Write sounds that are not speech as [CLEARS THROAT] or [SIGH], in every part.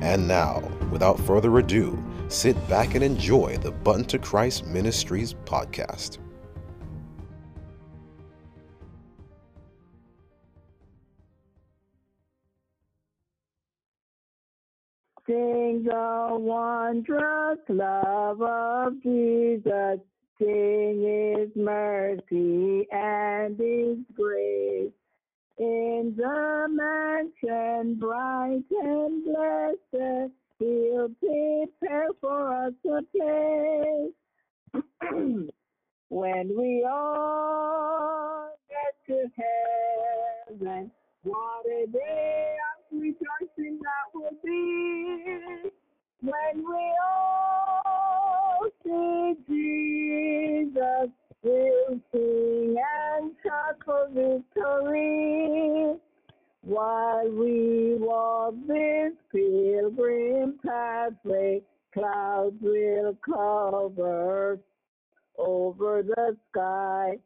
And now, without further ado, sit back and enjoy the Button to Christ Ministries podcast. Sing the wondrous love of Jesus. Sing his mercy and his grace. In the mansion bright and blessed, he'll prepare for us a place. [CLEARS THROAT] when we all get to heaven, what a day of rejoicing that will be when we all see Jesus. We'll sing and shout for victory while we walk this pilgrim pathway. Clouds will cover over the sky.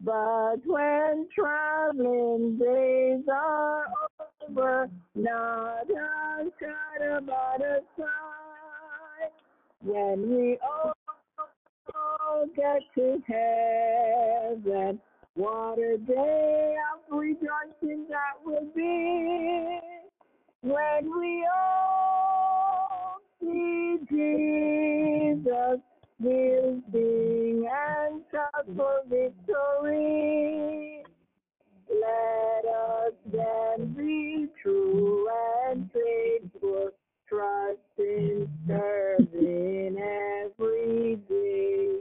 But when traveling days are over, not a shadow but a sigh. When we all get to heaven, what a day of rejoicing that will be. When we all see Jesus will sing and shout for victory. Let us then be true and faithful, trusting, serving every day.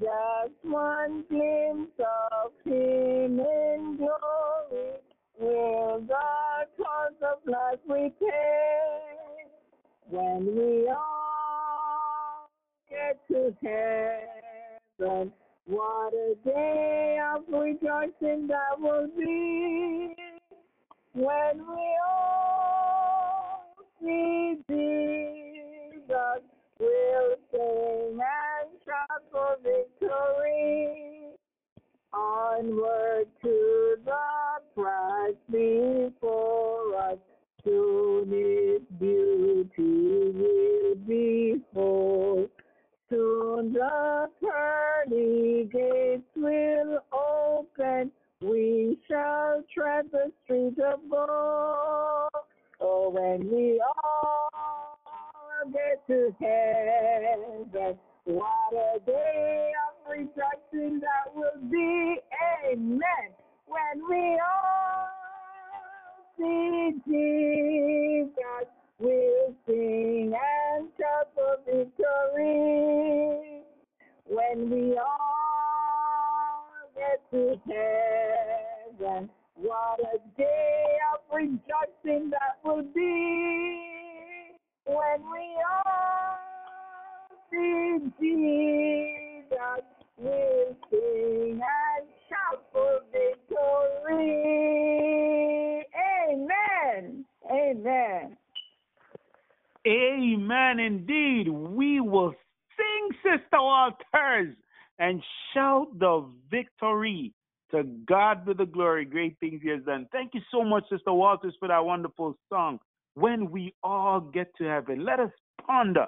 Just one glimpse of Him in glory will the cost of life repay. When we all get to heaven. What a day of rejoicing that will be when we all Jesus. We'll sing and shout for victory. Onward to the prize before us. Soon His beauty will behold. Soon the pearly gates will open. We shall tread the street of gold. Oh, when we all get to heaven, what a day of rejoicing that much, Sister Walters, for that wonderful song. When we all get to heaven, let us ponder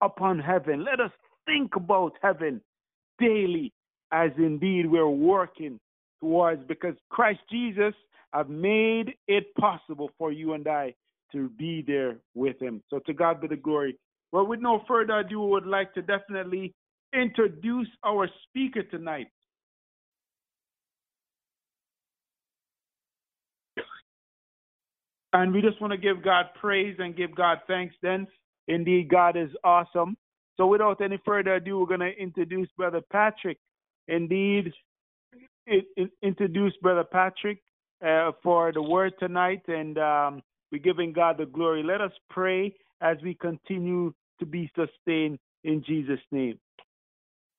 upon heaven. Let us think about heaven daily, as indeed we're working towards, because Christ Jesus have made it possible for you and I to be there with him. So to God be the glory. Well, with no further ado, we would like to definitely introduce our speaker tonight. And we just want to give God praise and give God thanks then. Indeed, God is awesome. So without any further ado, we're going to introduce Brother Patrick. Indeed, introduce Brother Patrick uh, for the word tonight. And um, we're giving God the glory. Let us pray as we continue to be sustained in Jesus' name.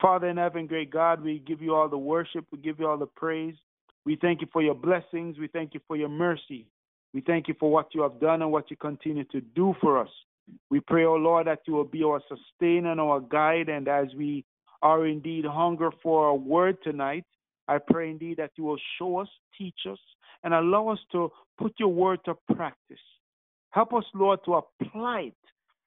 Father in heaven, great God, we give you all the worship, we give you all the praise. We thank you for your blessings, we thank you for your mercy. We thank you for what you have done and what you continue to do for us. We pray, O oh Lord, that you will be our sustainer and our guide, and as we are indeed hunger for a word tonight, I pray indeed that you will show us, teach us, and allow us to put your word to practice. Help us, Lord, to apply it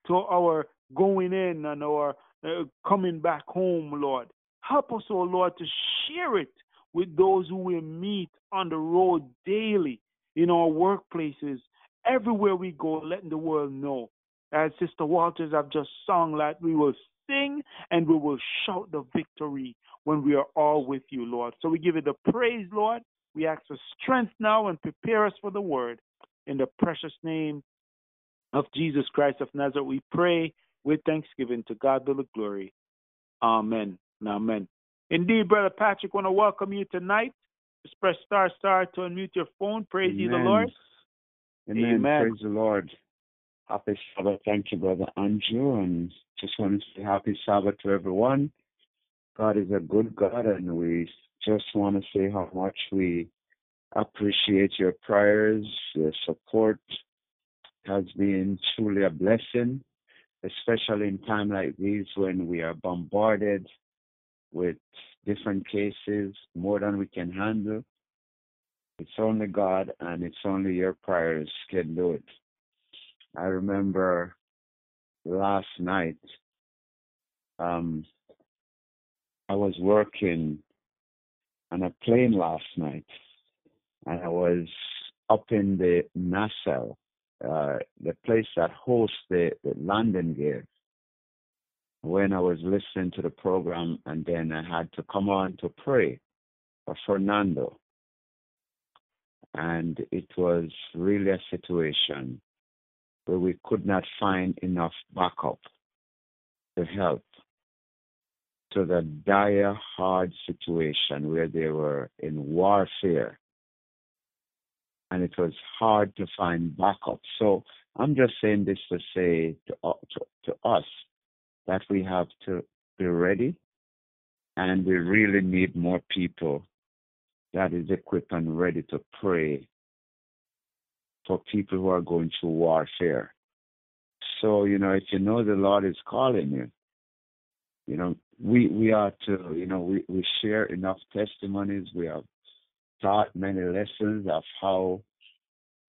to our going in and our uh, coming back home, Lord. Help us, oh Lord, to share it with those who we meet on the road daily, in our workplaces, everywhere we go, letting the world know. As Sister Walters have just sung, that we will sing and we will shout the victory when we are all with you, Lord. So we give you the praise, Lord. We ask for strength now and prepare us for the word. In the precious name of Jesus Christ of Nazareth, we pray with thanksgiving. To God be the glory. Amen amen. Indeed, Brother Patrick, want to welcome you tonight. Just press star star to unmute your phone. Praise Amen. you, the Lord. Amen. Amen. Praise the Lord. Happy Sabbath. Thank you, Brother Andrew. And just want to say happy Sabbath to everyone. God is a good God, and we just want to say how much we appreciate your prayers, your support has been truly a blessing, especially in time like these when we are bombarded with different cases, more than we can handle. It's only God and it's only your prayers can do it. I remember last night, um, I was working on a plane last night and I was up in the nacelle, uh, the place that hosts the, the landing gear when I was listening to the program, and then I had to come on to pray for Fernando. And it was really a situation where we could not find enough backup to help to the dire, hard situation where they were in warfare. And it was hard to find backup. So I'm just saying this to say to, to, to us that we have to be ready and we really need more people that is equipped and ready to pray for people who are going through warfare. So, you know, if you know the Lord is calling you, you know, we we are to, you know, we, we share enough testimonies. We have taught many lessons of how,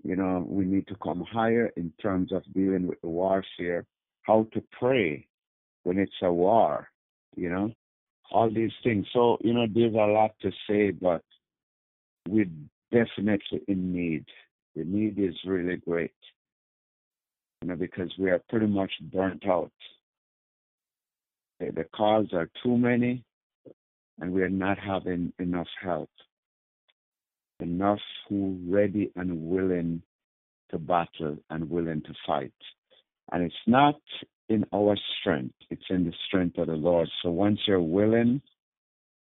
you know, we need to come higher in terms of dealing with the warfare, how to pray when it's a war, you know, all these things. So, you know, there's a lot to say, but we're definitely in need. The need is really great, you know, because we are pretty much burnt out. The, calls are too many, and we are not having enough help. Enough who ready and willing to battle and willing to fight. And it's not in our strength, it's in the strength of the Lord. So once you're willing,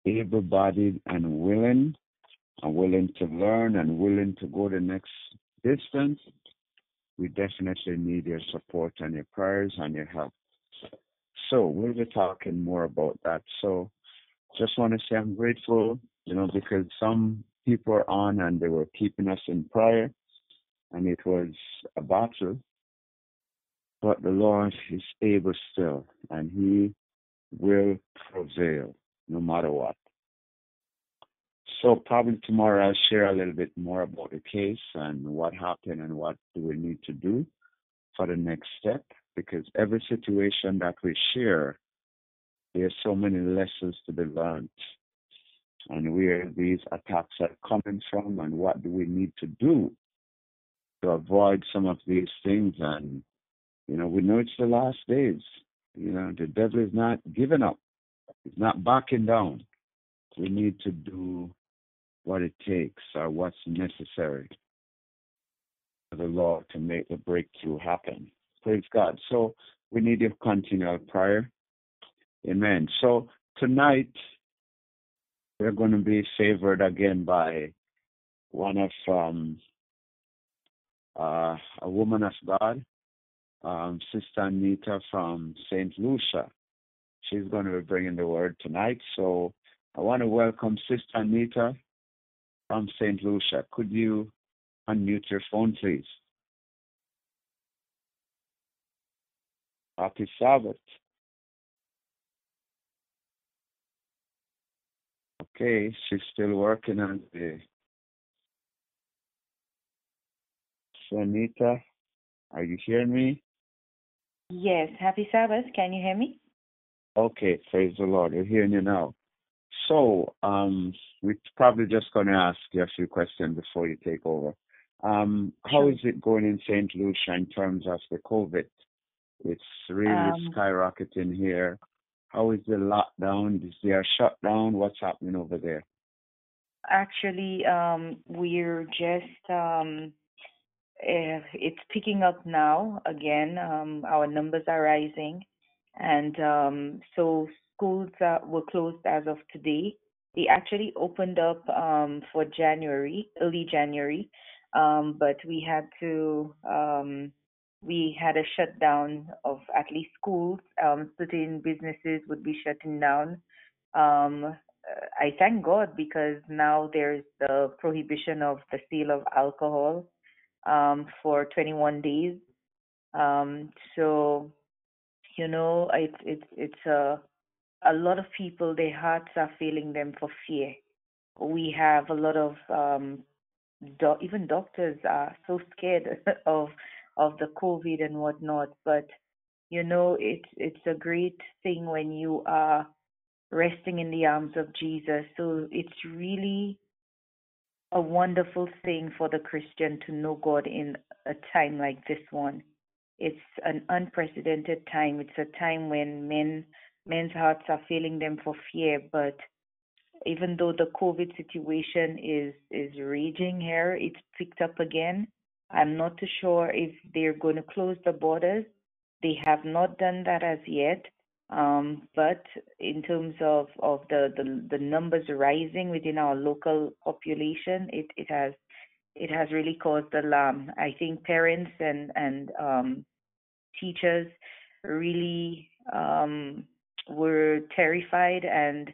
able bodied, and willing, and willing to learn and willing to go the next distance, we definitely need your support and your prayers and your help. So we'll be talking more about that. So just want to say I'm grateful, you know, because some people are on and they were keeping us in prayer and it was a battle but the Lord is able still, and He will prevail no matter what. So probably tomorrow I'll share a little bit more about the case and what happened and what do we need to do for the next step. Because every situation that we share, there's so many lessons to be learned and where these attacks are coming from and what do we need to do to avoid some of these things and you know, we know it's the last days. You know, the devil is not giving up. He's not backing down. We need to do what it takes or what's necessary for the Lord to make the breakthrough happen. Praise God. So we need your continual prayer. Amen. So tonight we're going to be favored again by one of um, uh, a woman of God um, Sister Anita from St. Lucia. She's going to be bringing the word tonight. So I want to welcome Sister Anita from St. Lucia. Could you unmute your phone, please? Happy Sabbath. Okay, she's still working on the Anita, are you hearing me? Yes. Happy Sabbath. Can you hear me? Okay, praise the Lord. We're hearing you now. So, um, we're probably just going to ask you a few questions before you take over. Um, how is it going in St. Lucia in terms of the COVID? It's really Um, skyrocketing here. How is the lockdown? Is there a shutdown? What's happening over there? Actually, um, we're just um, it's picking up now again. Um, our numbers are rising, and um, so schools uh, were closed as of today. They actually opened up um, for January, early January, um, but we had to um, we had a shutdown of at least schools. Um, certain businesses would be shutting down. Uh, I thank God because now there's the prohibition of the sale of alcohol um, for 21 days. Um, so, you know, it's it's it's a a lot of people. Their hearts are failing them for fear. We have a lot of um, do- even doctors are so scared [LAUGHS] of of the COVID and whatnot. But you know, it's it's a great thing when you are resting in the arms of Jesus. So it's really a wonderful thing for the Christian to know God in a time like this one. It's an unprecedented time. It's a time when men men's hearts are failing them for fear, but even though the COVID situation is is raging here, it's picked up again. I'm not too sure if they're going to close the borders. They have not done that as yet. Um, but in terms of, the, numbers rising within our local population, it, has it has really caused alarm. I think parents and um, teachers really um, were terrified and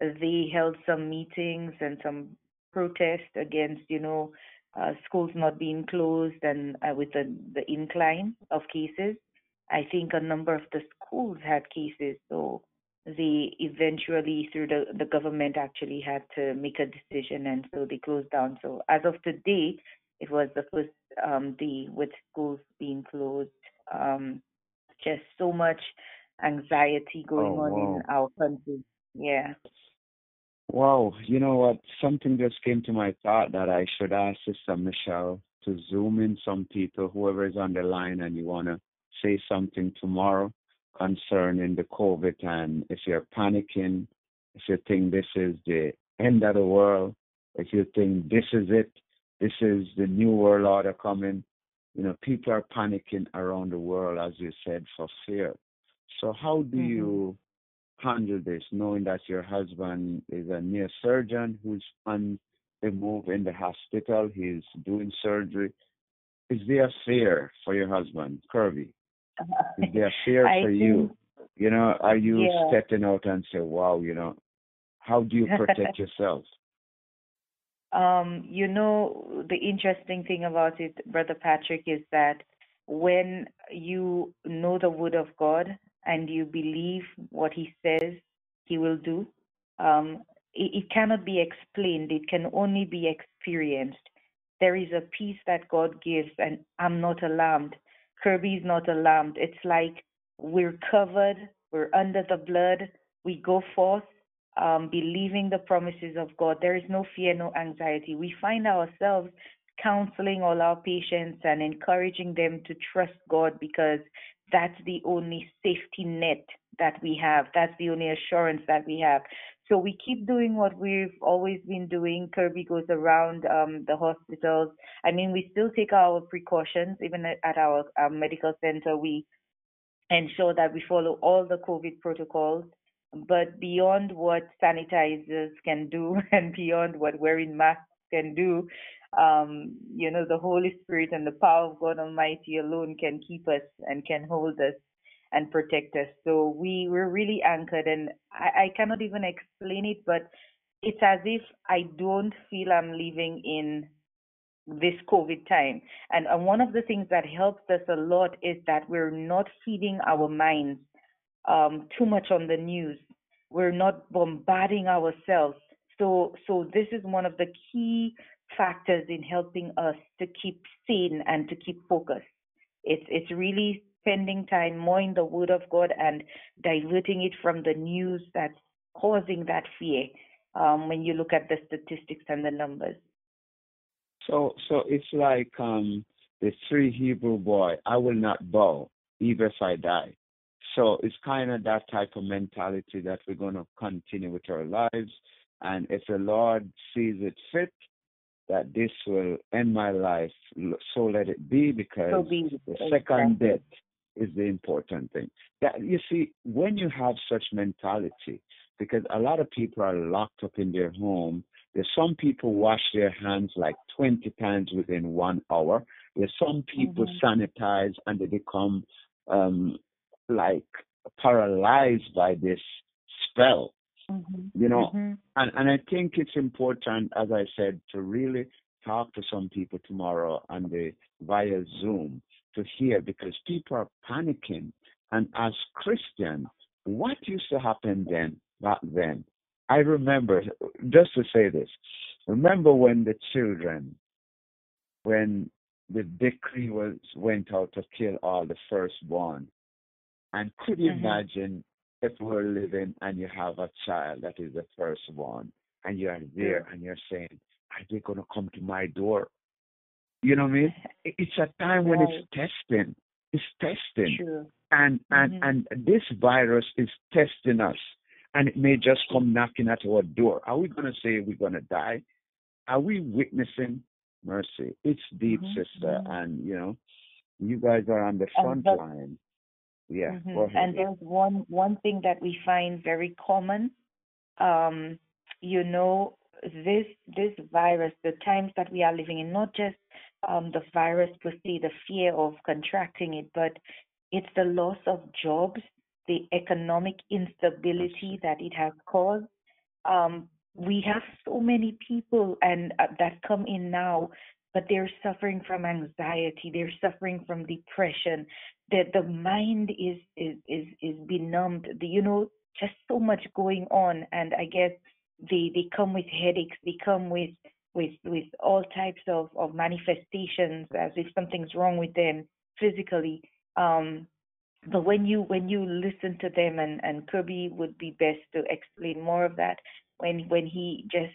they held some meetings and some protest against, you know, uh, schools not being closed and uh, with the, the incline of cases. I think a number of the schools had cases, so they eventually, through the, the government, actually had to make a decision, and so they closed down. So as of today, it was the first um, day with schools being closed. Um, just so much anxiety going Oh, on in our country. Yeah. Wow, you know what? Something just came to my thought that I should ask Sister Michelle to zoom in some people, whoever is on the line, and you want to say something tomorrow concerning the COVID. And if you're panicking, if you think this is the end of the world, if you think this is it, this is the new world order coming, you know, people are panicking around the world, as you said, for fear. So, how do Mhm. you handle this, knowing that your husband is a neurosurgeon who's on the move in the hospital, he's doing surgery. Is there fear for your husband, Kirby? [LAUGHS] There fear for you? You know, are you Yeah. stepping out and say, wow, you know, how do you protect [LAUGHS] yourself? Um, you know, the interesting thing about it, Brother Patrick, is that when you know the Word of God and you believe what He says He will do, um, it, it cannot be explained. It can only be experienced. There is a peace that God gives, and I'm not alarmed. Kirby's not alarmed. It's like we're covered, we're under the blood, we go forth um, believing the promises of God. There is no fear, no anxiety. We find ourselves counseling all our patients and encouraging them to trust God because that's the only safety net that we have. That's the only assurance that we have. So we keep doing what we've always been doing. Kirby goes around um, the hospitals. I mean, we still take our precautions, even at our, our medical center. We ensure that we follow all the COVID protocols. But beyond what sanitizers can do [LAUGHS] and beyond what wearing masks can do, um, you know, the Holy Spirit and the power of God Almighty alone can keep us and can hold us and protect us. So we were really anchored, and I, I cannot even explain it, but it's as if I don't feel I'm living in this COVID time. And, and one of the things that helps us a lot is that we're not feeding our minds um, too much on the news. We're not bombarding ourselves. So, so this is one of the key factors in helping us to keep sane and to keep focused. It's it's really spending time more in the Word of God and diverting it from the news that's causing that fear. Um, when you look at the statistics and the numbers. So, so it's like um, the three Hebrew boy. I will not bow, even if I die. So it's kind of that type of mentality that we're going to continue with our lives. And if the Lord sees it fit that this will end my life, so let it be because so be, the second death is the important thing. That you see, when you have such mentality, because a lot of people are locked up in their home. There's some people wash their hands like 20 times within one hour. There's some people mm-hmm. sanitize and they become um, like paralyzed by this spell. Mm-hmm. You know, mm-hmm. and, and I think it's important, as I said, to really talk to some people tomorrow on the via Zoom to hear because people are panicking. And as Christians, what used to happen then back then? I remember just to say this. Remember when the children, when the decree was went out to kill all the firstborn, and could you mm-hmm. imagine if we're living and you have a child that is the firstborn, and you're there and you're saying, "Are they gonna come to my door?" You know what I mean? It's a time right. when it's testing. It's testing. And and mm-hmm. and this virus is testing us. And it may just come knocking at our door. Are we gonna say we're gonna die? Are we witnessing mercy? It's deep, mm-hmm. sister, mm-hmm. and you know, you guys are on the front the, line. Yeah. Mm-hmm. And there's one one thing that we find very common. Um, you know, this this virus, the times that we are living in, not just um, the virus per se, the fear of contracting it, but it's the loss of jobs, the economic instability that it has caused. Um, we have so many people and uh, that come in now, but they're suffering from anxiety, they're suffering from depression. That the mind is is is is benumbed. The, you know, just so much going on, and I guess they they come with headaches. They come with with with all types of, of manifestations as if something's wrong with them physically. Um, but when you when you listen to them and, and Kirby would be best to explain more of that when when he just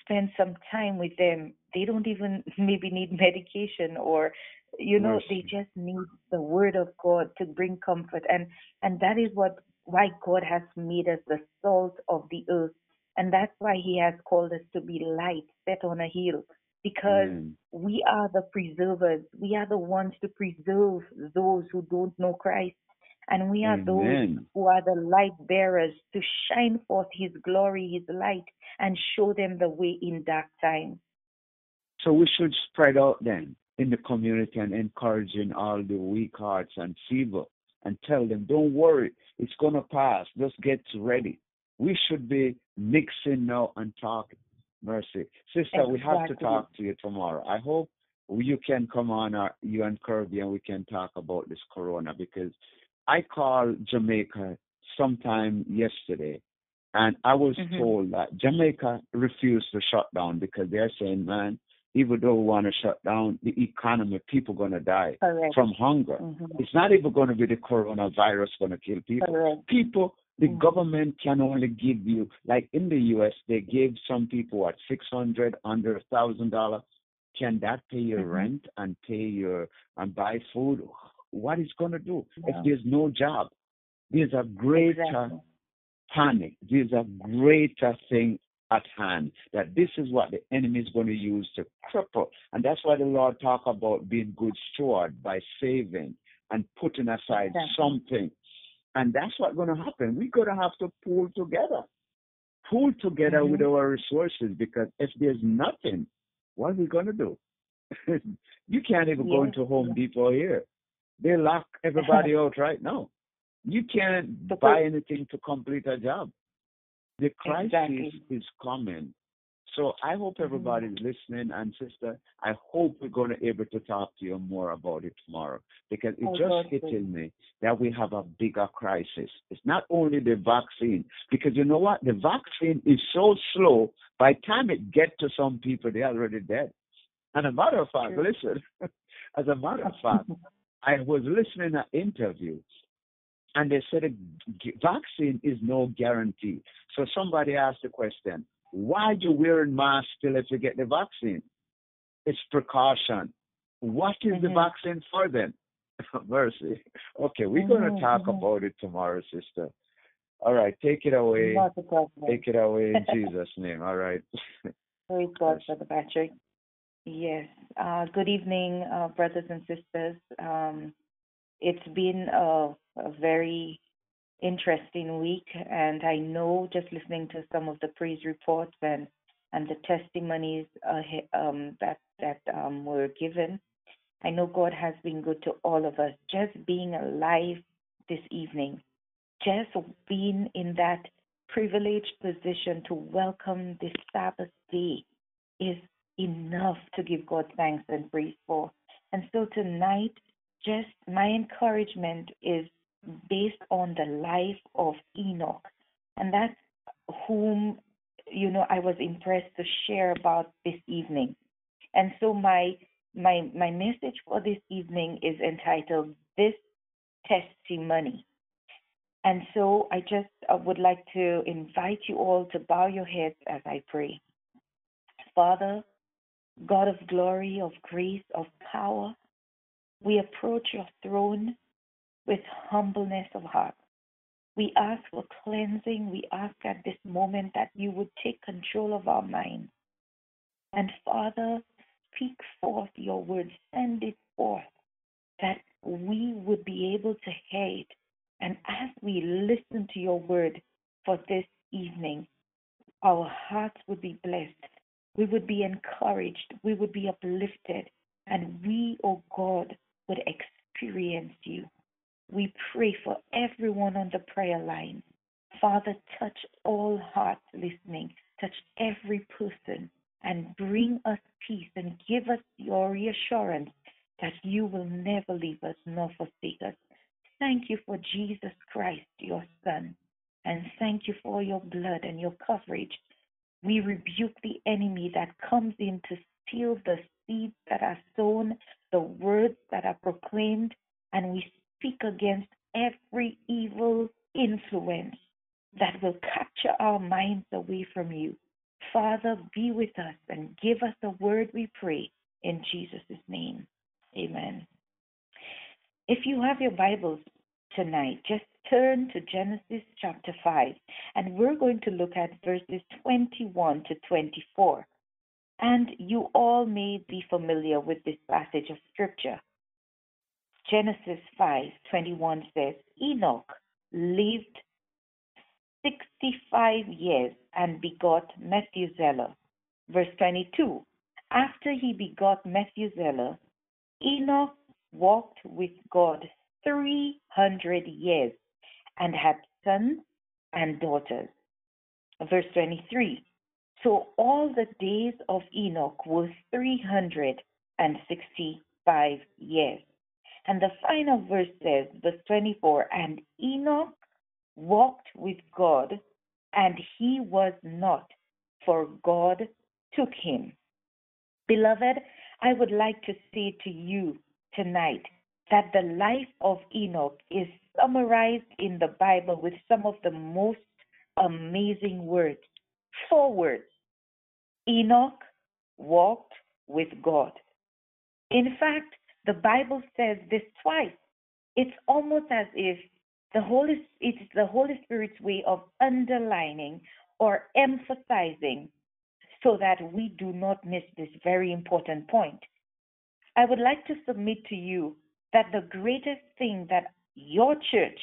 spends some time with them, they don't even [LAUGHS] maybe need medication or you know, Mercy. they just need the word of God to bring comfort and and that is what why God has made us the salt of the earth and that's why he has called us to be light set on a hill because mm. we are the preservers. We are the ones to preserve those who don't know Christ. And we are Amen. those who are the light bearers to shine forth his glory, his light, and show them the way in dark times. So we should spread out then in the community and encouraging all the weak hearts and feeble and tell them, don't worry, it's going to pass. Just get ready. We should be mixing now and talk Mercy. Sister, exactly. we have to talk to you tomorrow. I hope you can come on, uh, you and Kirby, and we can talk about this corona because I called Jamaica sometime yesterday and I was mm-hmm. told that Jamaica refused to shut down because they're saying, man, even though we want to shut down the economy, people going to die Correct. from hunger. Mm-hmm. It's not even going to be the coronavirus going to kill people. Correct. People the Mm. government can only give you, like in the U.S., they gave some people what six hundred under a thousand dollar. Can that pay your Mhm. rent and pay your and buy food? What is going to do if there's no job? There's a greater Exactly. panic. There's a greater thing at hand that this is what the enemy is going to use to cripple. And that's why the Lord talk about being good steward by saving and putting aside Exactly. something and that's what's going to happen. We're going to have to pull together, pull together Mhm. with our resources because if there's nothing, what are we going to do? [LAUGHS] you can't even go into Home. Depot here. They lock everybody [LAUGHS] out right now. You can't buy anything to complete a job. The crisis Exactly. is coming. So I hope everybody's listening and sister, I hope we're going to be able to talk to you more about it tomorrow because it Oh, just hitting me that we have a bigger crisis. It's not only the vaccine because you know what? The vaccine is so slow. By the time it gets to some people, they're already dead. And a matter of fact, True. listen, [LAUGHS] as a matter of fact, [LAUGHS] I was listening to an interview and they said a vaccine is no guarantee. So somebody asked the question, why do you wearing mask still if you get the vaccine? It's precaution. What is the Mhm. vaccine for then? [LAUGHS] Mercy. Okay, we're going Mhm, to talk mhm. about it tomorrow, sister. All right, take it away. Not a problem. Take it away in [LAUGHS] Jesus' name. All right. Praise [LAUGHS] God, Yes. Brother Patrick. Yes. Uh, good evening, uh, brothers and sisters. Um, it's been a, a very interesting week, and I know just listening to some of the praise reports and and the testimonies uh, um, that that um, were given, I know God has been good to all of us. Just being alive this evening, just being in that privileged position to welcome this Sabbath day is enough to give God thanks and praise for. And so tonight, just my encouragement is based on the life of Enoch. And that's whom, you know, I was impressed to share about this evening. And so my my my message for this evening is entitled This Testimony. And so I just uh, would like to invite you all to bow your heads as I pray. Father, God of glory, of grace, of power, we approach your throne with humbleness of heart. We ask for cleansing. We ask at this moment that you would take control of our minds. And Father, speak forth your word, send it forth, that we would be able to hear it. And as we listen to your word for this evening, our hearts would be blessed. We would be encouraged. We would be uplifted. And we, oh God, would experience you. We pray for everyone on the prayer line. Father, touch all hearts listening, touch every person, and bring us peace and give us your reassurance that you will never leave us nor forsake us. Thank you for Jesus Christ, your Son, and thank you for your blood and your coverage. We rebuke the enemy that comes in to steal the seeds that are sown, the words that are proclaimed, and we speak against every evil influence that will capture our minds away from you. Father, be with us and give us the word we pray in Jesus' name. Amen. If you have your Bibles tonight, just turn to Genesis chapter 5, and we're going to look at verses 21 to 24. And you all may be familiar with this passage of scripture. Genesis 5:21 says, Enoch lived 65 years and begot Methuselah. Verse 22 After he begot Methuselah, Enoch walked with God 300 years and had sons and daughters. Verse 23 So all the days of Enoch were 365 years. And the final verse says, verse 24, and Enoch walked with God, and he was not, for God took him. Beloved, I would like to say to you tonight that the life of Enoch is summarized in the Bible with some of the most amazing words. Four words Enoch walked with God. In fact, the Bible says this twice. It's almost as if the Holy it's the Holy Spirit's way of underlining or emphasizing so that we do not miss this very important point. I would like to submit to you that the greatest thing that your church,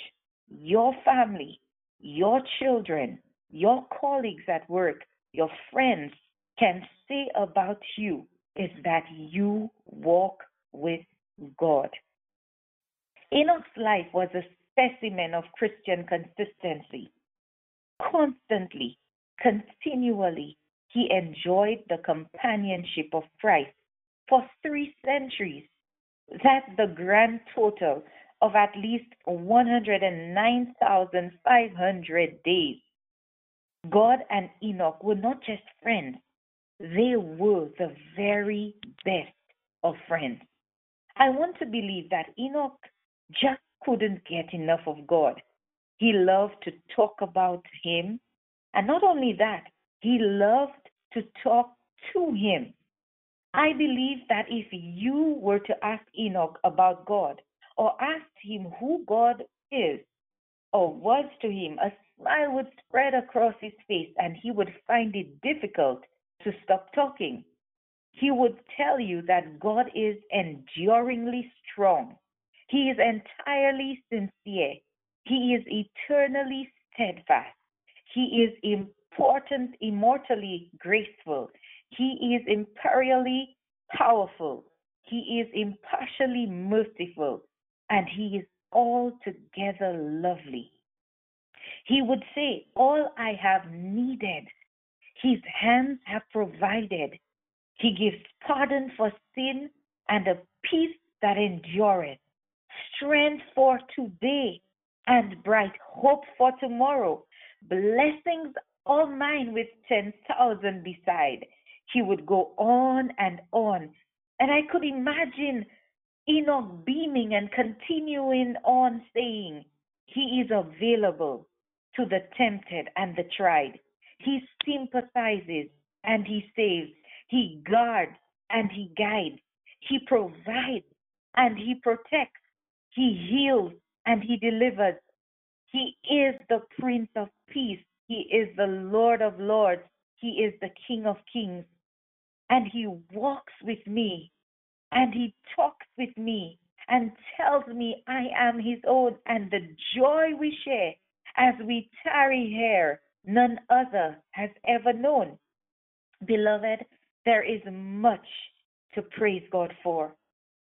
your family, your children, your colleagues at work, your friends can say about you is that you walk with God. Enoch's life was a specimen of Christian consistency. Constantly, continually, he enjoyed the companionship of Christ for three centuries. That's the grand total of at least 109,500 days. God and Enoch were not just friends, they were the very best of friends. I want to believe that Enoch just couldn't get enough of God. He loved to talk about Him. And not only that, he loved to talk to Him. I believe that if you were to ask Enoch about God or asked him who God is or was to him, a smile would spread across his face and he would find it difficult to stop talking. He would tell you that God is enduringly strong. He is entirely sincere. He is eternally steadfast. He is important, immortally graceful. He is imperially powerful. He is impartially merciful. And he is altogether lovely. He would say, All I have needed, his hands have provided. He gives pardon for sin and a peace that endureth, strength for today and bright hope for tomorrow, blessings all mine with 10,000 beside. He would go on and on. And I could imagine Enoch beaming and continuing on saying, He is available to the tempted and the tried. He sympathizes and he saves. He guards and he guides. He provides and he protects. He heals and he delivers. He is the Prince of Peace. He is the Lord of Lords. He is the King of Kings. And he walks with me and he talks with me and tells me I am his own and the joy we share as we tarry here, none other has ever known. Beloved, there is much to praise God for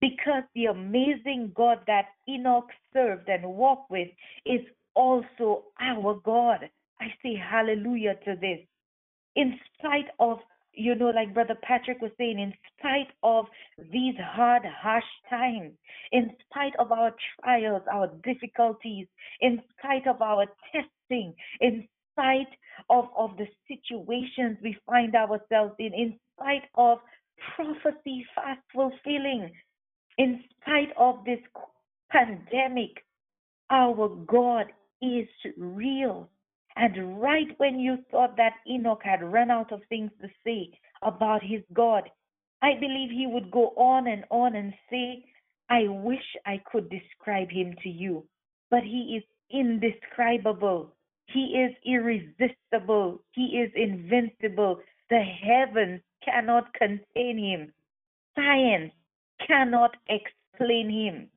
because the amazing God that Enoch served and walked with is also our God. I say hallelujah to this. In spite of, you know, like Brother Patrick was saying, in spite of these hard, harsh times, in spite of our trials, our difficulties, in spite of our testing, in spite of, of the situations we find ourselves in, in spite of prophecy fast fulfilling, in spite of this pandemic, our God is real. And right when you thought that Enoch had run out of things to say about his God, I believe he would go on and on and say, I wish I could describe him to you, but he is indescribable. He is irresistible. He is invincible. The heavens cannot contain him. Science cannot explain him.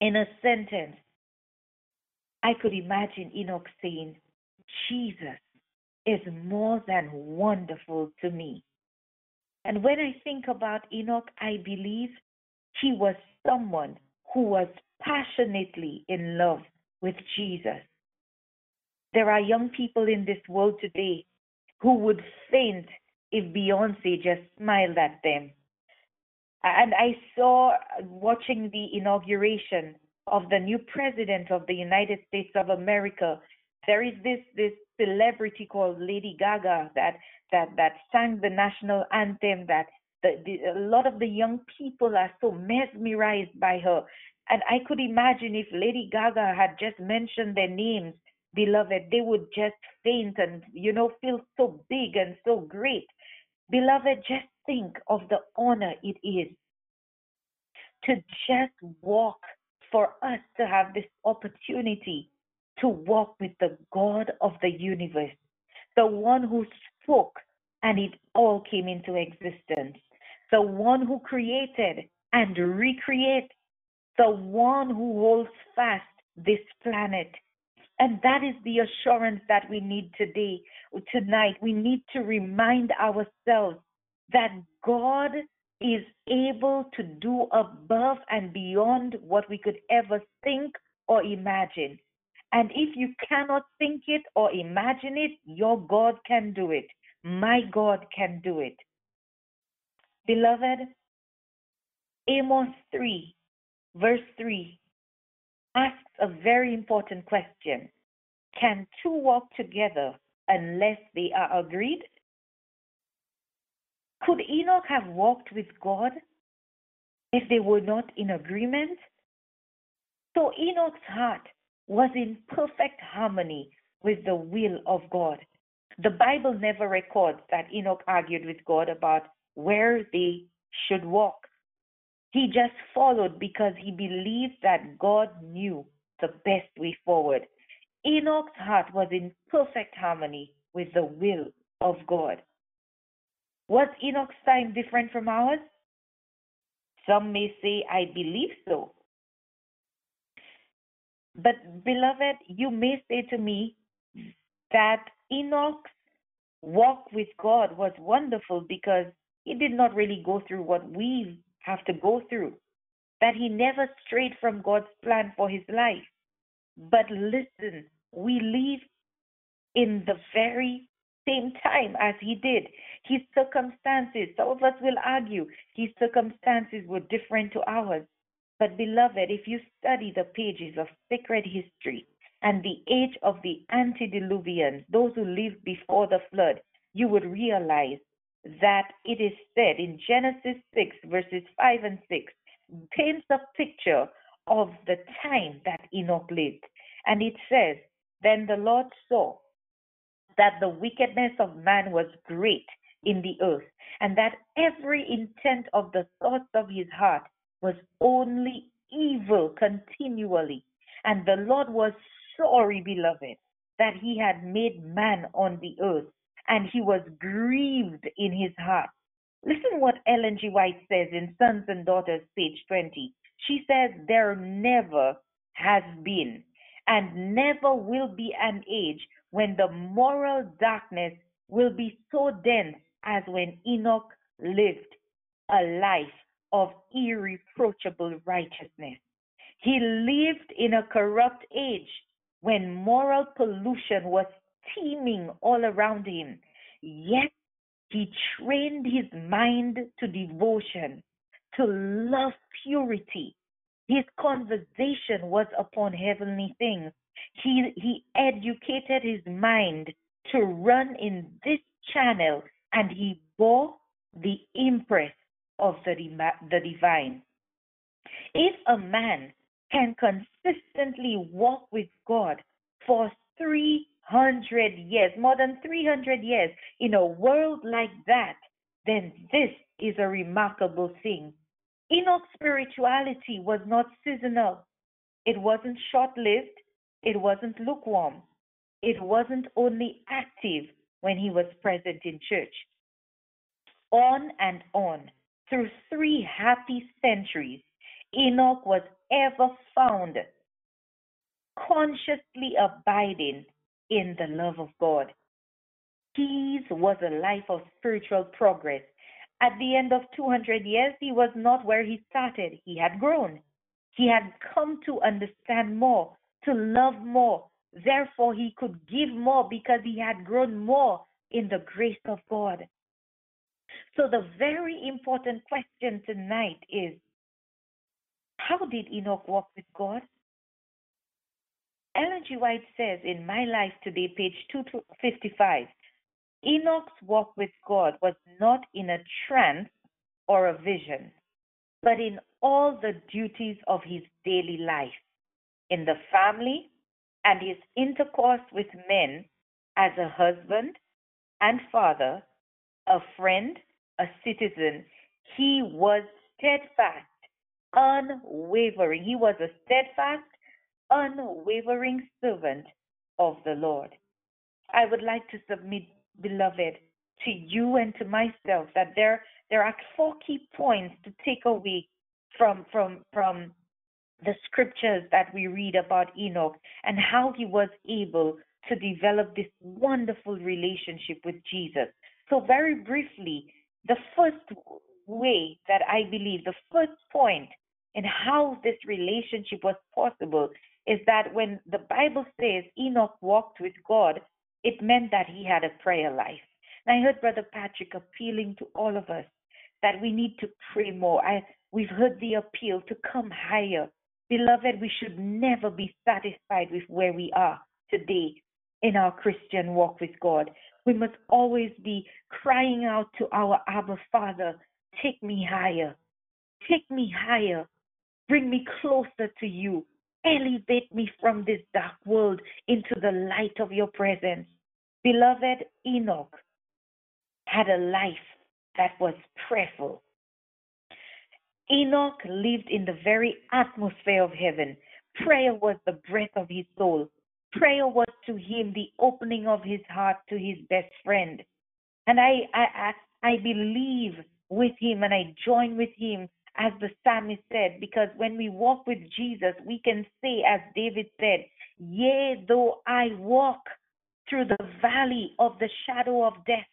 In a sentence, I could imagine Enoch saying, Jesus is more than wonderful to me. And when I think about Enoch, I believe he was someone who was passionately in love with Jesus. There are young people in this world today who would faint if Beyonce just smiled at them. And I saw uh, watching the inauguration of the new president of the United States of America, there is this this celebrity called Lady Gaga that that that sang the national anthem. That the, the, a lot of the young people are so mesmerized by her, and I could imagine if Lady Gaga had just mentioned their names, beloved, they would just faint and you know feel so big and so great. Beloved, just think of the honor it is to just walk for us to have this opportunity to walk with the God of the universe, the one who spoke and it all came into existence, the one who created and recreate, the one who holds fast this planet. And that is the assurance that we need today, tonight. We need to remind ourselves that God is able to do above and beyond what we could ever think or imagine. And if you cannot think it or imagine it, your God can do it. My God can do it. Beloved, Amos 3, verse 3, asks a very important question Can two walk together unless they are agreed? Could Enoch have walked with God if they were not in agreement? So Enoch's heart was in perfect harmony with the will of God. The Bible never records that Enoch argued with God about where they should walk. He just followed because he believed that God knew the best way forward. Enoch's heart was in perfect harmony with the will of God. Was Enoch's time different from ours? Some may say, I believe so. But, beloved, you may say to me that Enoch's walk with God was wonderful because he did not really go through what we have to go through, that he never strayed from God's plan for his life. But listen, we live in the very same time as he did. His circumstances, some of us will argue, his circumstances were different to ours. But, beloved, if you study the pages of sacred history and the age of the antediluvians, those who lived before the flood, you would realize that it is said in Genesis 6, verses 5 and 6, paints a picture of the time that Enoch lived. And it says, Then the Lord saw that the wickedness of man was great in the earth, and that every intent of the thoughts of his heart was only evil continually. And the Lord was sorry, beloved, that he had made man on the earth, and he was grieved in his heart. Listen what Ellen G. White says in Sons and Daughters, page 20. She says, There never has been and never will be an age when the moral darkness will be so dense as when Enoch lived a life of irreproachable righteousness. He lived in a corrupt age when moral pollution was teeming all around him. Yet he trained his mind to devotion, to love purity. His conversation was upon heavenly things. He, he educated his mind to run in this channel and he bore the impress of the, the divine. If a man can consistently walk with God for 300 years, more than 300 years, in a world like that, then this is a remarkable thing. Enoch's spirituality was not seasonal, it wasn't short lived, it wasn't lukewarm, it wasn't only active when he was present in church. On and on, through three happy centuries, Enoch was ever found consciously abiding in the love of God. His was a life of spiritual progress. At the end of 200 years, he was not where he started. He had grown. He had come to understand more, to love more. Therefore, he could give more because he had grown more in the grace of God. So, the very important question tonight is how did Enoch walk with God? Ellen G. White says in My Life Today, page 255, Enoch's walk with God was not in a trance or a vision, but in all the duties of his daily life, in the family and his intercourse with men as a husband and father, a friend, a citizen. He was steadfast, unwavering. He was a steadfast, unwavering servant of the Lord. I would like to submit beloved, to you and to myself that there there are four key points to take away from from from the scriptures that we read about Enoch and how he was able to develop this wonderful relationship with Jesus. So very briefly, the first way that I believe, the first point in how this relationship was possible is that when the Bible says Enoch walked with God, it meant that he had a prayer life. And I heard Brother Patrick appealing to all of us that we need to pray more. I, we've heard the appeal to come higher. Beloved, we should never be satisfied with where we are today in our Christian walk with God. We must always be crying out to our Abba Father, take me higher. Take me higher. Bring me closer to you. Elevate me from this dark world into the light of your presence. Beloved Enoch had a life that was prayerful. Enoch lived in the very atmosphere of heaven. Prayer was the breath of his soul. Prayer was to him the opening of his heart to his best friend. And I, I, I, I believe with him and I join with him as the psalmist said, because when we walk with Jesus, we can say, as David said, Yea, though I walk through the valley of the shadow of death.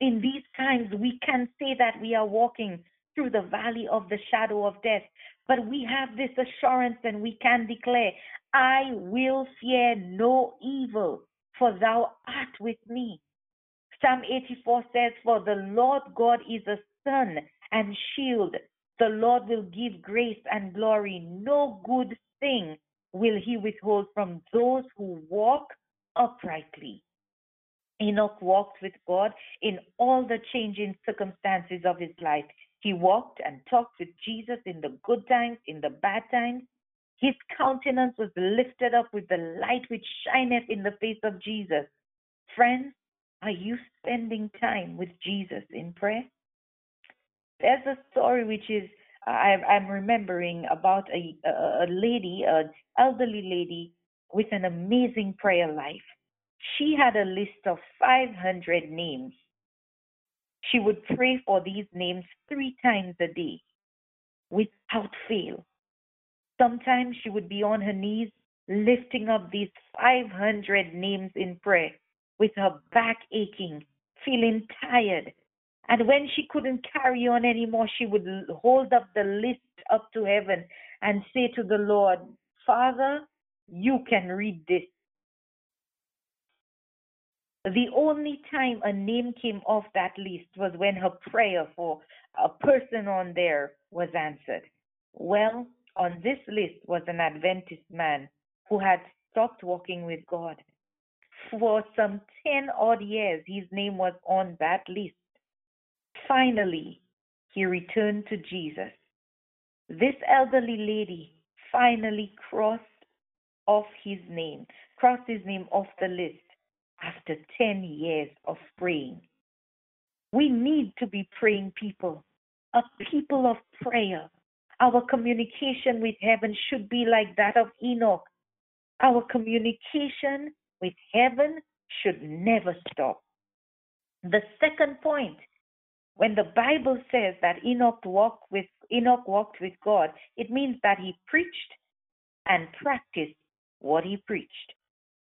In these times, we can say that we are walking through the valley of the shadow of death. But we have this assurance and we can declare, I will fear no evil, for thou art with me. Psalm 84 says, For the Lord God is a sun and shield. The Lord will give grace and glory. No good thing will he withhold from those who walk uprightly. Enoch walked with God in all the changing circumstances of his life. He walked and talked with Jesus in the good times, in the bad times. His countenance was lifted up with the light which shineth in the face of Jesus. Friends, are you spending time with Jesus in prayer? There's a story which is I'm remembering about a, a lady, an elderly lady with an amazing prayer life. She had a list of 500 names. She would pray for these names three times a day without fail. Sometimes she would be on her knees lifting up these 500 names in prayer with her back aching, feeling tired. And when she couldn't carry on anymore, she would hold up the list up to heaven and say to the Lord, Father, you can read this. The only time a name came off that list was when her prayer for a person on there was answered. Well, on this list was an Adventist man who had stopped walking with God. For some 10 odd years, his name was on that list. Finally, he returned to Jesus. This elderly lady finally crossed off his name, crossed his name off the list after 10 years of praying. We need to be praying people, a people of prayer. Our communication with heaven should be like that of Enoch. Our communication with heaven should never stop. The second point, when the Bible says that Enoch walked with Enoch walked with God, it means that he preached and practiced what he preached.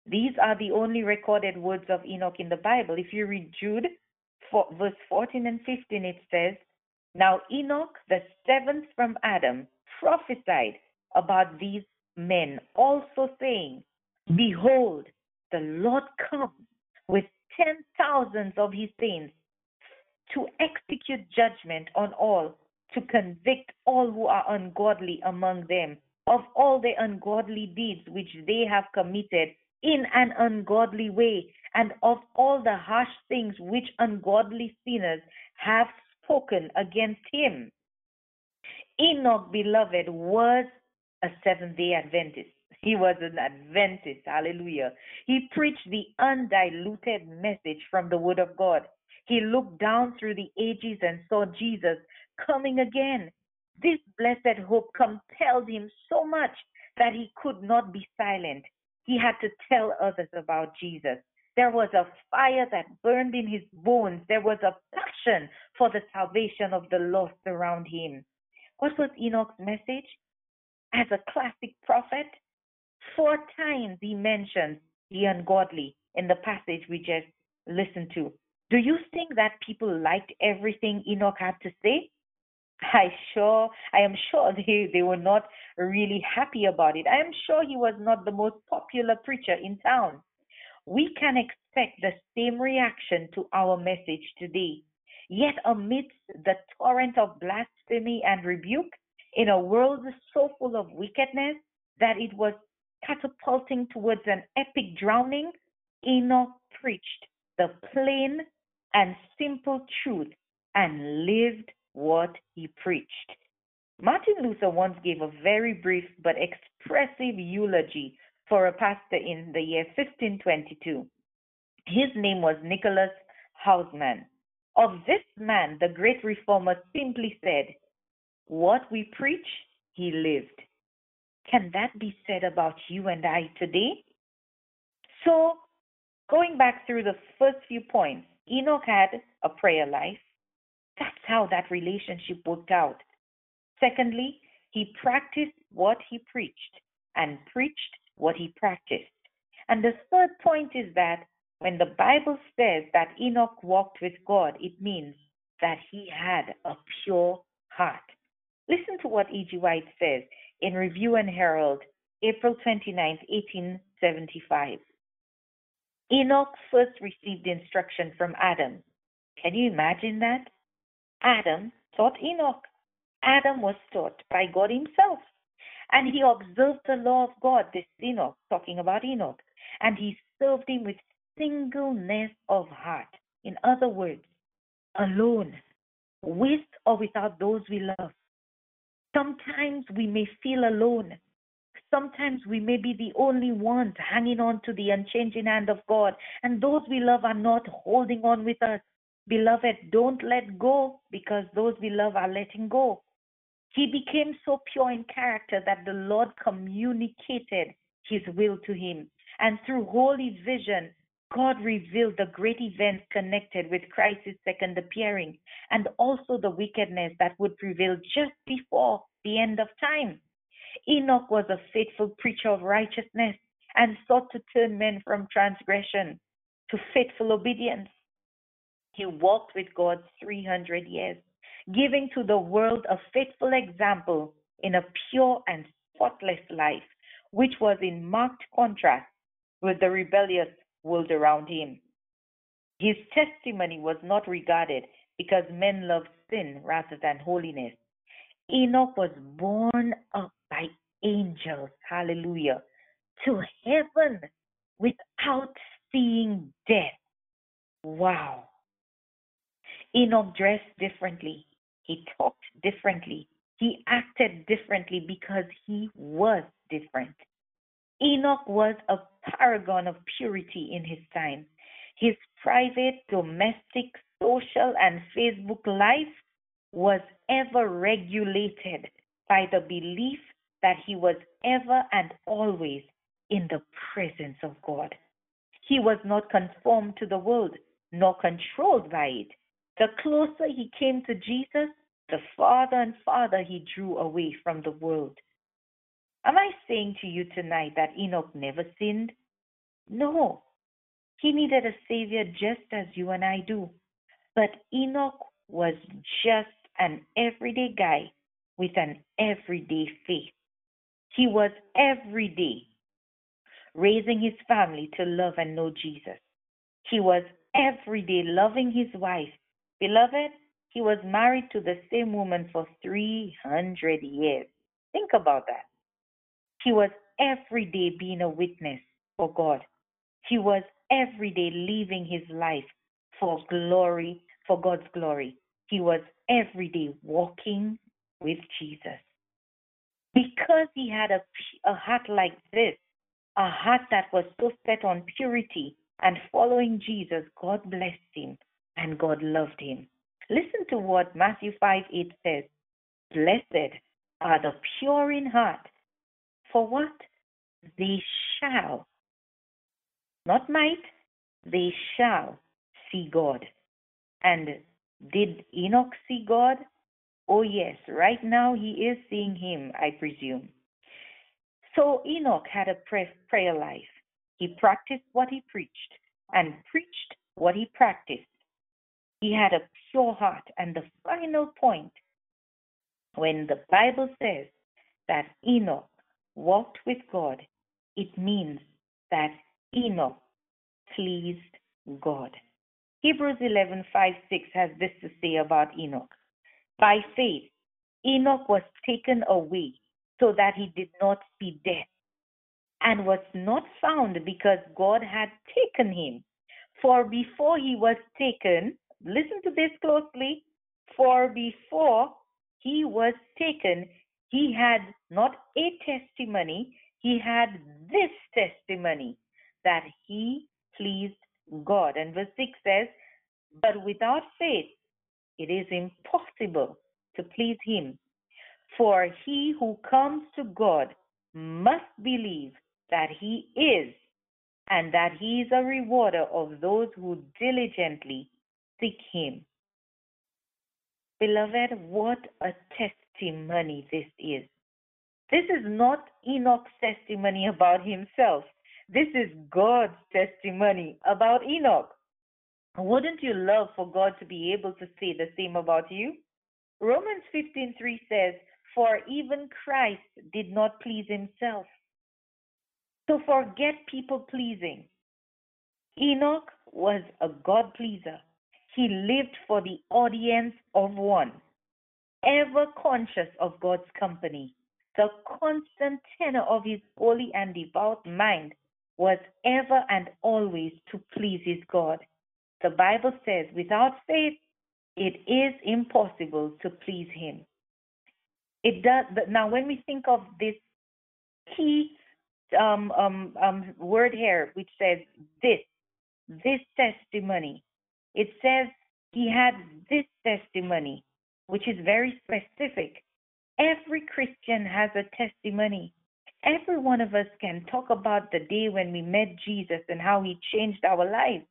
These are the only recorded words of Enoch in the Bible. If you read Jude, verse 14 and 15, it says, Now Enoch, the seventh from Adam, prophesied about these men, also saying, Behold, the Lord comes with ten thousands of his saints to execute judgment on all, to convict all who are ungodly among them of all the ungodly deeds which they have committed in an ungodly way, and of all the harsh things which ungodly sinners have spoken against him. Enoch, beloved, was a Seventh day Adventist. He was an Adventist. Hallelujah. He preached the undiluted message from the Word of God. He looked down through the ages and saw Jesus coming again. This blessed hope compelled him so much that he could not be silent. He had to tell others about Jesus. There was a fire that burned in his bones. There was a passion for the salvation of the lost around him. What was Enoch's message? As a classic prophet, four times he mentions the ungodly in the passage we just listened to. Do you think that people liked everything Enoch had to say? I sure I am sure [LAUGHS] they, they were not really happy about it. I am sure he was not the most popular preacher in town. We can expect the same reaction to our message today. Yet amidst the torrent of blasphemy and rebuke, in a world so full of wickedness that it was catapulting towards an epic drowning, Enoch preached the plain and simple truth and lived what he preached. Martin Luther once gave a very brief but expressive eulogy for a pastor in the year 1522. His name was Nicholas Hausmann. Of this man, the great reformer simply said, What we preach, he lived. Can that be said about you and I today? So, going back through the first few points, Enoch had a prayer life. That's how that relationship worked out. Secondly, he practiced what he preached and preached what he practiced. And the third point is that when the Bible says that Enoch walked with God, it means that he had a pure heart. Listen to what E.G. White says in Review and Herald, April 29, 1875. Enoch first received instruction from Adam. Can you imagine that? Adam taught Enoch. Adam was taught by God Himself. And he observed the law of God, this Enoch, talking about Enoch. And he served him with singleness of heart. In other words, alone, with or without those we love. Sometimes we may feel alone. Sometimes we may be the only ones hanging on to the unchanging hand of God, and those we love are not holding on with us. Beloved, don't let go because those we love are letting go. He became so pure in character that the Lord communicated his will to him. And through holy vision, God revealed the great events connected with Christ's second appearing and also the wickedness that would prevail just before the end of time. Enoch was a faithful preacher of righteousness and sought to turn men from transgression to faithful obedience. He walked with God 300 years, giving to the world a faithful example in a pure and spotless life, which was in marked contrast with the rebellious world around him. His testimony was not regarded because men loved sin rather than holiness. Enoch was borne up by angels, hallelujah, to heaven without seeing death. Wow. Enoch dressed differently. He talked differently. He acted differently because he was different. Enoch was a paragon of purity in his time. His private, domestic, social, and Facebook life was ever regulated by the belief that he was ever and always in the presence of God. He was not conformed to the world, nor controlled by it. The closer he came to Jesus, the farther and farther he drew away from the world. Am I saying to you tonight that Enoch never sinned? No. He needed a savior just as you and I do. But Enoch was just an everyday guy with an everyday faith. He was every day raising his family to love and know Jesus. He was every day loving his wife Beloved, he was married to the same woman for 300 years. Think about that. He was every day being a witness for God. He was every day living his life for glory, for God's glory. He was every day walking with Jesus. Because he had a, a heart like this, a heart that was so set on purity and following Jesus, God blessed him and God loved him. Listen to what Matthew 5 8 says Blessed are the pure in heart, for what? They shall, not might, they shall see God. And did Enoch see God? Oh, yes, right now he is seeing him, I presume. So Enoch had a prayer life. He practiced what he preached and preached what he practiced. He had a pure heart. And the final point, when the Bible says that Enoch walked with God, it means that Enoch pleased God. Hebrews 11 5 6 has this to say about Enoch. By faith, Enoch was taken away so that he did not see death, and was not found because God had taken him. For before he was taken, listen to this closely, for before he was taken, he had not a testimony, he had this testimony that he pleased God. And verse 6 says, But without faith, it is impossible to please him. For he who comes to God must believe that he is, and that he is a rewarder of those who diligently seek him. Beloved, what a testimony this is. This is not Enoch's testimony about himself. This is God's testimony about Enoch. Wouldn't you love for God to be able to say the same about you? Romans 15:3 says, "For even Christ did not please himself." So forget people pleasing. Enoch was a God pleaser. He lived for the audience of one, ever conscious of God's company. The constant tenor of his holy and devout mind was ever and always to please his God. The Bible says, without faith, it is impossible to please him. It does. But now, when we think of this key um, um, um, word here, which says this, this testimony, it says he had this testimony, which is very specific. Every Christian has a testimony. Every one of us can talk about the day when we met Jesus and how he changed our lives.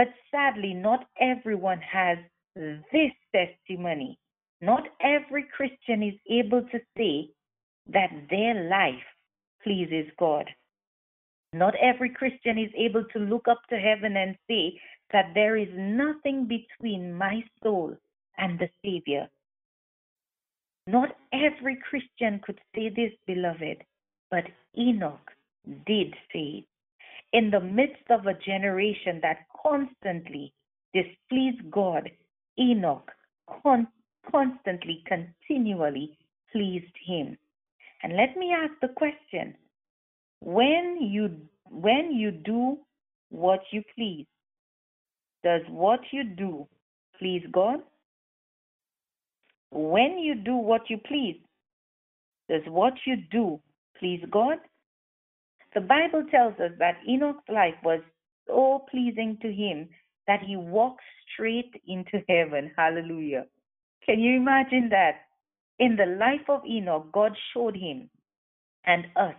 But sadly, not everyone has this testimony. Not every Christian is able to say that their life pleases God. Not every Christian is able to look up to heaven and say that there is nothing between my soul and the Savior. Not every Christian could say this, beloved, but Enoch did say it. In the midst of a generation that constantly displeased God, Enoch con- constantly, continually pleased him. And let me ask the question when you when you do what you please, does what you do please God? When you do what you please, does what you do please God? The Bible tells us that Enoch's life was so pleasing to him that he walked straight into heaven. Hallelujah. Can you imagine that? In the life of Enoch, God showed him and us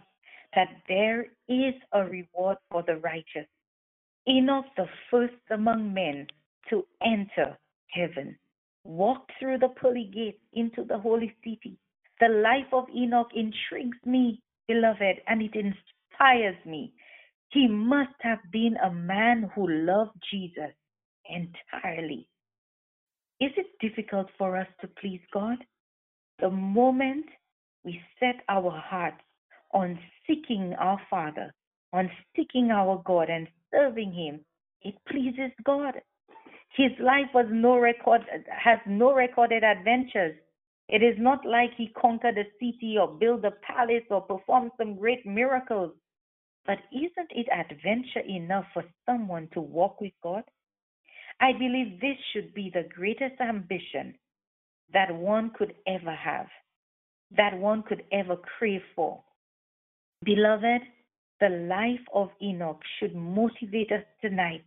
that there is a reward for the righteous. Enoch, the first among men to enter heaven, walked through the pearly gates into the holy city. The life of Enoch intrigues me, beloved, and it inspires me. He must have been a man who loved Jesus entirely. Is it difficult for us to please God? The moment we set our hearts on seeking our Father, on seeking our God and serving Him, it pleases God. His life was no record has no recorded adventures. It is not like he conquered a city or built a palace or performed some great miracles. But isn't it adventure enough for someone to walk with God? I believe this should be the greatest ambition that one could ever have, that one could ever crave for. Beloved, the life of Enoch should motivate us tonight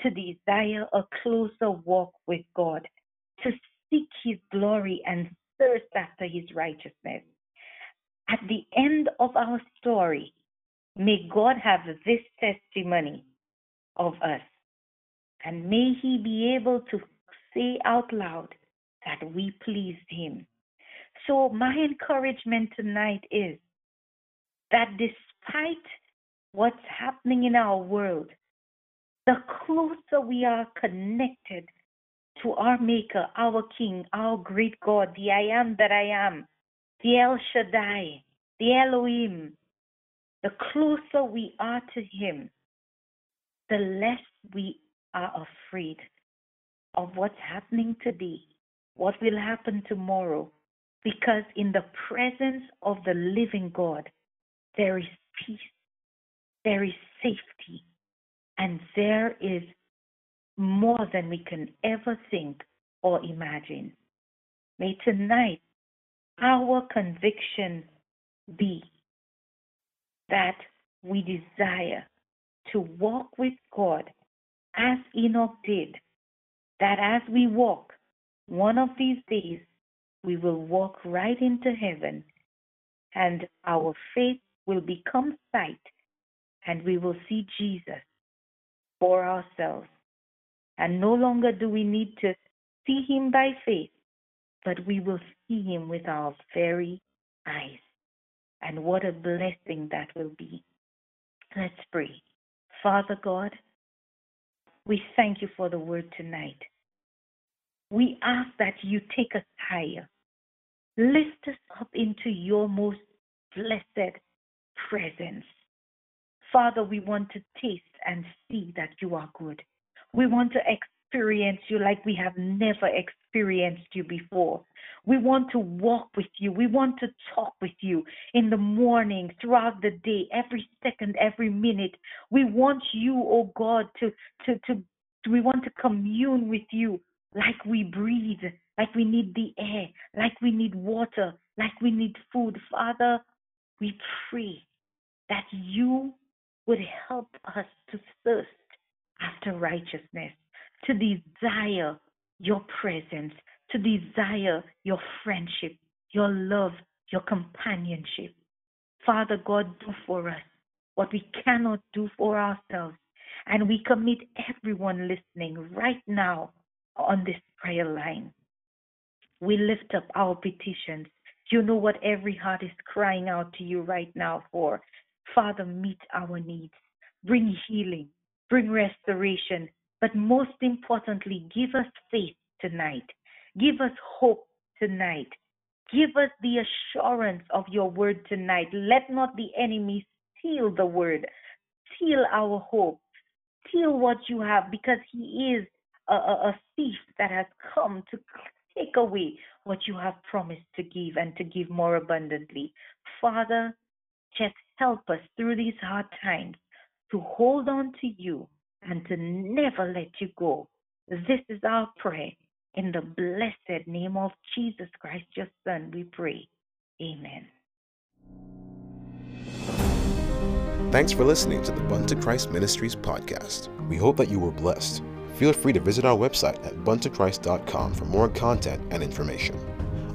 to desire a closer walk with God, to seek His glory and thirst after His righteousness. At the end of our story, may God have this testimony of us, and may He be able to say out loud that we pleased Him. So, my encouragement tonight is that despite what's happening in our world, the closer we are connected to our Maker, our King, our great God, the I am that I am, the El Shaddai, the Elohim, the closer we are to Him, the less we are afraid of what's happening today, what will happen tomorrow, because in the presence of the living God, there is peace, there is safety, and there is more than we can ever think or imagine. May tonight our conviction be that we desire to walk with God as Enoch did, that as we walk, one of these days we will walk right into heaven and our faith will become sight and we will see Jesus for ourselves. And no longer do we need to see him by faith, but we will see him with our very eyes. And what a blessing that will be. Let's pray. Father God, we thank you for the word tonight. We ask that you take us higher. Lift us up into your most blessed presence. Father, we want to taste and see that you are good. We want to experience you like we have never experienced you before. We want to walk with you. We want to talk with you in the morning, throughout the day, every second, every minute. We want you, oh God, to to to we want to commune with you like we breathe, like we need the air, like we need water, like we need food. Father, we pray that you would help us to thirst after righteousness, to desire your presence, to desire your friendship, your love, your companionship. Father God, do for us what we cannot do for ourselves. And we commit everyone listening right now on this prayer line. We lift up our petitions. You know what every heart is crying out to you right now for. Father, meet our needs. Bring healing, bring restoration, but most importantly, give us faith tonight. Give us hope tonight. Give us the assurance of your word tonight. Let not the enemy steal the word, steal our hope, steal what you have, because he is a, a, a thief that has come to take away what you have promised to give and to give more abundantly. Father, just help us through these hard times to hold on to you and to never let you go. This is our prayer. In the blessed name of Jesus Christ, your Son, we pray. Amen. Thanks for listening to the Bun to Christ Ministries podcast. We hope that you were blessed. Feel free to visit our website at buntochrist.com for more content and information.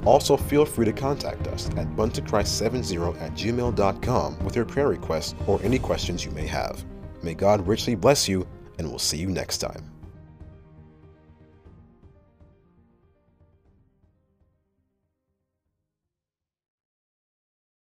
Also, feel free to contact us at buntochrist70 at gmail.com with your prayer requests or any questions you may have. May God richly bless you, and we'll see you next time.